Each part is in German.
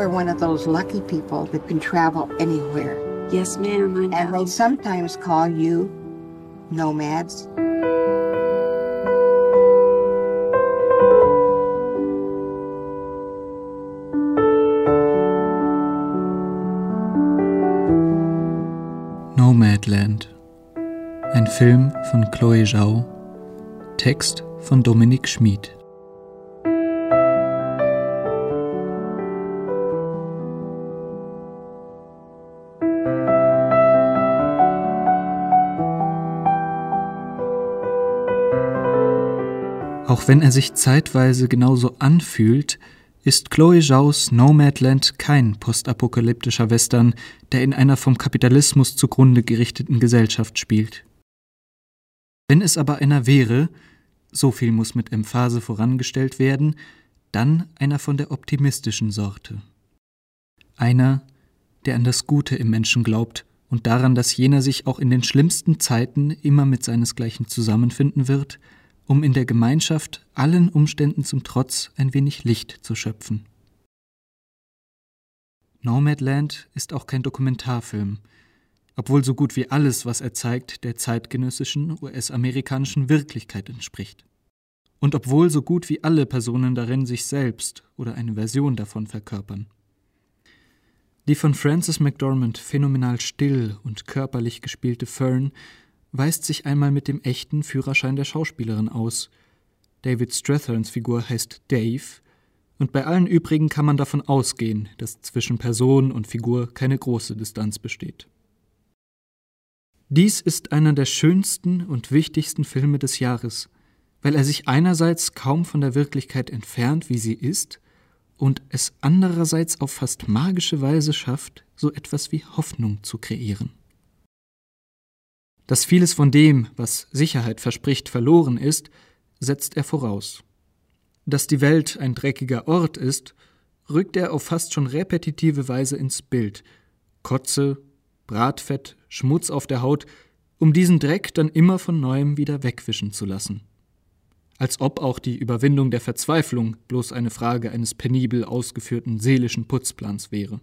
are one of those lucky people that can travel anywhere. Yes, ma'am, I know. And they sometimes call you nomads. Nomadland. Ein Film von Chloe Zhao. Text von Dominik Schmid. Auch wenn er sich zeitweise genauso anfühlt, ist Chloe Zhaos Nomadland kein postapokalyptischer Western, der in einer vom Kapitalismus zugrunde gerichteten Gesellschaft spielt. Wenn es aber einer wäre, so viel muss mit Emphase vorangestellt werden, dann einer von der optimistischen Sorte. Einer, der an das Gute im Menschen glaubt und daran, dass jener sich auch in den schlimmsten Zeiten immer mit seinesgleichen zusammenfinden wird – um in der Gemeinschaft allen Umständen zum Trotz ein wenig Licht zu schöpfen. Nomadland ist auch kein Dokumentarfilm, obwohl so gut wie alles, was er zeigt, der zeitgenössischen US-amerikanischen Wirklichkeit entspricht. Und obwohl so gut wie alle Personen darin sich selbst oder eine Version davon verkörpern. Die von Frances McDormand phänomenal still und körperlich gespielte Fern weist sich einmal mit dem echten Führerschein der Schauspielerin aus. David Stratherns Figur heißt Dave, und bei allen übrigen kann man davon ausgehen, dass zwischen Person und Figur keine große Distanz besteht. Dies ist einer der schönsten und wichtigsten Filme des Jahres, weil er sich einerseits kaum von der Wirklichkeit entfernt, wie sie ist, und es andererseits auf fast magische Weise schafft, so etwas wie Hoffnung zu kreieren dass vieles von dem, was Sicherheit verspricht, verloren ist, setzt er voraus. Dass die Welt ein dreckiger Ort ist, rückt er auf fast schon repetitive Weise ins Bild. Kotze, Bratfett, Schmutz auf der Haut, um diesen Dreck dann immer von neuem wieder wegwischen zu lassen. Als ob auch die Überwindung der Verzweiflung bloß eine Frage eines penibel ausgeführten seelischen Putzplans wäre.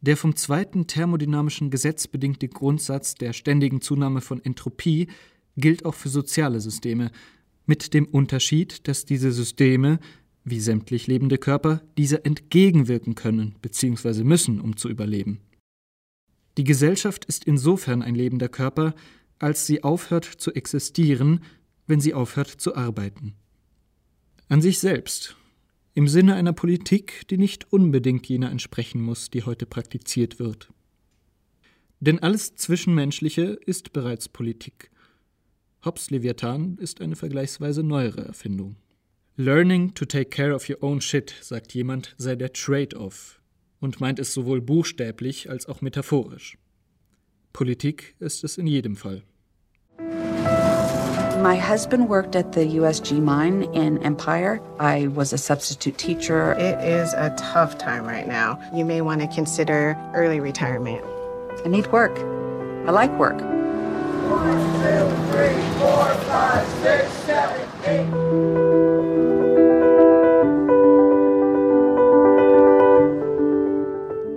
Der vom zweiten thermodynamischen Gesetz bedingte Grundsatz der ständigen Zunahme von Entropie gilt auch für soziale Systeme, mit dem Unterschied, dass diese Systeme, wie sämtlich lebende Körper, dieser entgegenwirken können bzw. müssen, um zu überleben. Die Gesellschaft ist insofern ein lebender Körper, als sie aufhört zu existieren, wenn sie aufhört zu arbeiten. An sich selbst im Sinne einer Politik, die nicht unbedingt jener entsprechen muss, die heute praktiziert wird. Denn alles Zwischenmenschliche ist bereits Politik. Hobbes Leviathan ist eine vergleichsweise neuere Erfindung. Learning to take care of your own shit, sagt jemand, sei der Trade-off und meint es sowohl buchstäblich als auch metaphorisch. Politik ist es in jedem Fall. My husband worked at the USG mine in Empire. I was a substitute teacher. It is a tough time right now. You may want to consider early retirement. I need work. I like work. One, two, three, four, five, six, seven, eight.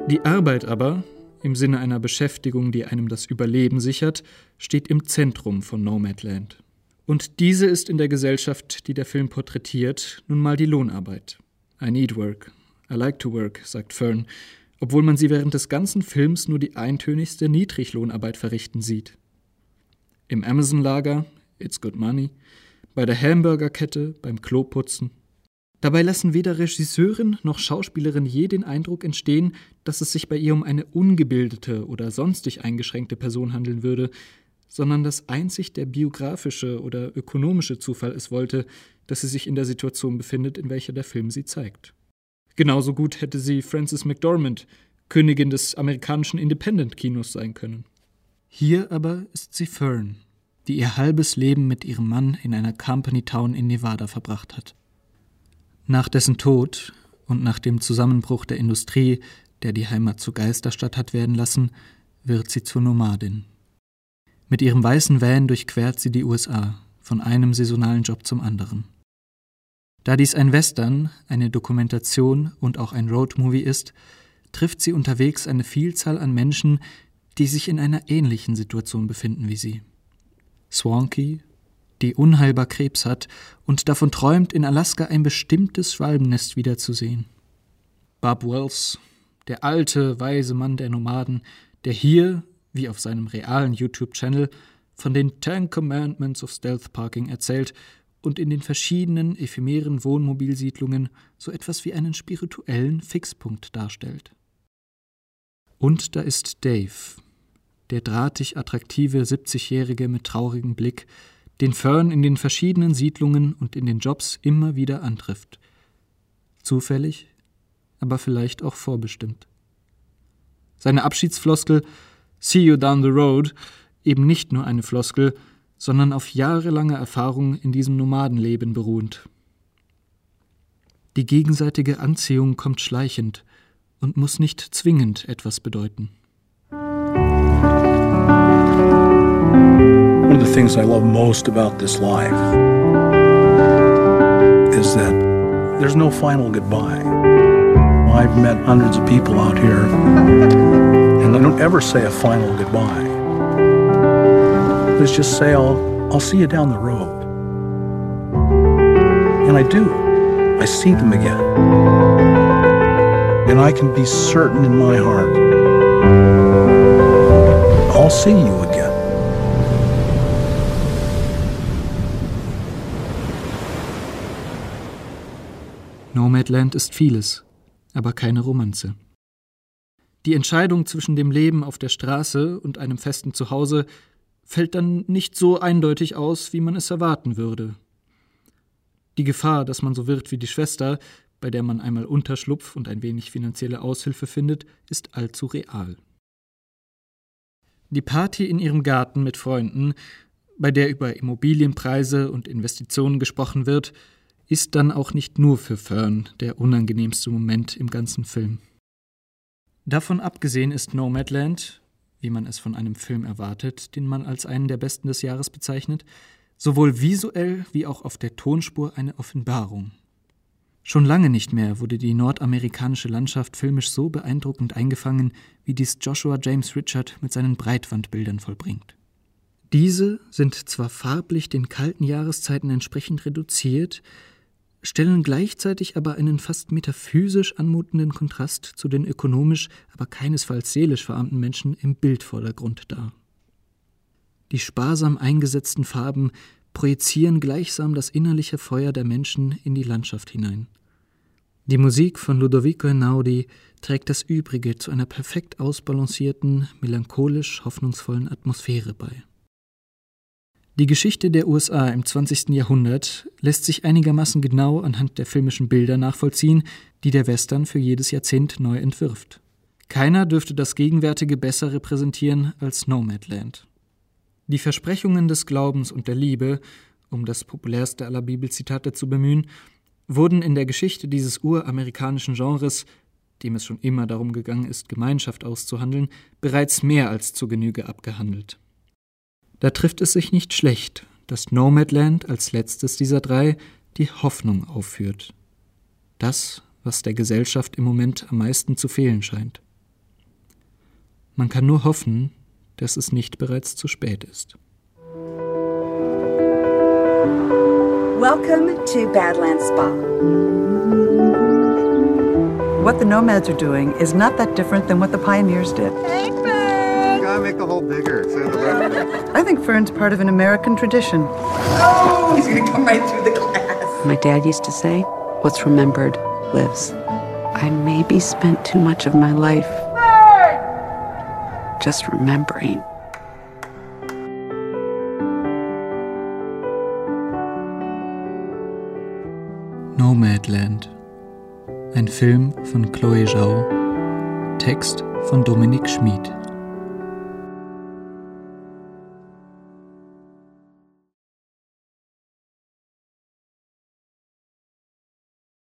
Die Arbeit aber, im Sinne einer Beschäftigung, die einem das Überleben sichert, steht im Zentrum von Nomadland. Und diese ist in der Gesellschaft, die der Film porträtiert, nun mal die Lohnarbeit. I need work. I like to work, sagt Fern, obwohl man sie während des ganzen Films nur die eintönigste Niedriglohnarbeit verrichten sieht. Im Amazon-Lager, it's good money, bei der Hamburgerkette, beim Kloputzen. Dabei lassen weder Regisseurin noch Schauspielerin je den Eindruck entstehen, dass es sich bei ihr um eine ungebildete oder sonstig eingeschränkte Person handeln würde, sondern dass einzig der biografische oder ökonomische Zufall es wollte, dass sie sich in der Situation befindet, in welcher der Film sie zeigt. Genauso gut hätte sie Frances McDormand, Königin des amerikanischen Independent-Kinos sein können. Hier aber ist sie Fern, die ihr halbes Leben mit ihrem Mann in einer Company Town in Nevada verbracht hat. Nach dessen Tod und nach dem Zusammenbruch der Industrie, der die Heimat zur Geisterstadt hat werden lassen, wird sie zur Nomadin. Mit ihrem weißen Van durchquert sie die USA, von einem saisonalen Job zum anderen. Da dies ein Western, eine Dokumentation und auch ein Roadmovie ist, trifft sie unterwegs eine Vielzahl an Menschen, die sich in einer ähnlichen Situation befinden wie sie. Swanky, die unheilbar Krebs hat und davon träumt, in Alaska ein bestimmtes Schwalbennest wiederzusehen. Bob Wells, der alte, weise Mann der Nomaden, der hier, wie auf seinem realen YouTube-Channel, von den Ten Commandments of Stealth Parking erzählt und in den verschiedenen ephemeren Wohnmobilsiedlungen so etwas wie einen spirituellen Fixpunkt darstellt. Und da ist Dave, der drahtig attraktive 70-Jährige mit traurigem Blick, den Fern in den verschiedenen Siedlungen und in den Jobs immer wieder antrifft. Zufällig, aber vielleicht auch vorbestimmt. Seine Abschiedsfloskel See you down the road eben nicht nur eine Floskel, sondern auf jahrelange Erfahrung in diesem Nomadenleben beruhend. Die gegenseitige Anziehung kommt schleichend und muss nicht zwingend etwas bedeuten. One of the things I love most about this life is that there's no final goodbye. I've met hundreds of people out here, and I don't ever say a final goodbye. Let's just say I'll, I'll see you down the road. And I do. I see them again. And I can be certain in my heart I'll see you again. Nomadland ist vieles, aber keine Romanze. Die Entscheidung zwischen dem Leben auf der Straße und einem festen Zuhause fällt dann nicht so eindeutig aus, wie man es erwarten würde. Die Gefahr, dass man so wird wie die Schwester, bei der man einmal Unterschlupf und ein wenig finanzielle Aushilfe findet, ist allzu real. Die Party in ihrem Garten mit Freunden, bei der über Immobilienpreise und Investitionen gesprochen wird, ist dann auch nicht nur für Fern der unangenehmste Moment im ganzen Film. Davon abgesehen ist Nomadland, wie man es von einem Film erwartet, den man als einen der besten des Jahres bezeichnet, sowohl visuell wie auch auf der Tonspur eine Offenbarung. Schon lange nicht mehr wurde die nordamerikanische Landschaft filmisch so beeindruckend eingefangen, wie dies Joshua James Richard mit seinen Breitwandbildern vollbringt. Diese sind zwar farblich den kalten Jahreszeiten entsprechend reduziert, stellen gleichzeitig aber einen fast metaphysisch anmutenden Kontrast zu den ökonomisch, aber keinesfalls seelisch verarmten Menschen im Bildvordergrund dar. Die sparsam eingesetzten Farben projizieren gleichsam das innerliche Feuer der Menschen in die Landschaft hinein. Die Musik von Ludovico Einaudi trägt das Übrige zu einer perfekt ausbalancierten, melancholisch hoffnungsvollen Atmosphäre bei. Die Geschichte der USA im 20. Jahrhundert lässt sich einigermaßen genau anhand der filmischen Bilder nachvollziehen, die der Western für jedes Jahrzehnt neu entwirft. Keiner dürfte das Gegenwärtige besser repräsentieren als Nomadland. Die Versprechungen des Glaubens und der Liebe, um das populärste aller Bibelzitate zu bemühen, wurden in der Geschichte dieses uramerikanischen Genres, dem es schon immer darum gegangen ist, Gemeinschaft auszuhandeln, bereits mehr als zur Genüge abgehandelt. Da trifft es sich nicht schlecht, dass Nomadland als letztes dieser drei die Hoffnung aufführt. Das, was der Gesellschaft im Moment am meisten zu fehlen scheint. Man kann nur hoffen, dass es nicht bereits zu spät ist. Welcome to Badlands Spa. What the nomads are doing is not that different than what the pioneers did. gotta make the hole bigger. So the I think Fern's part of an American tradition. Oh, he's gonna come right through the glass. My dad used to say, What's remembered lives. I maybe spent too much of my life just remembering. Nomadland. Ein Film von Chloe Zhao. Text von Dominik Schmid.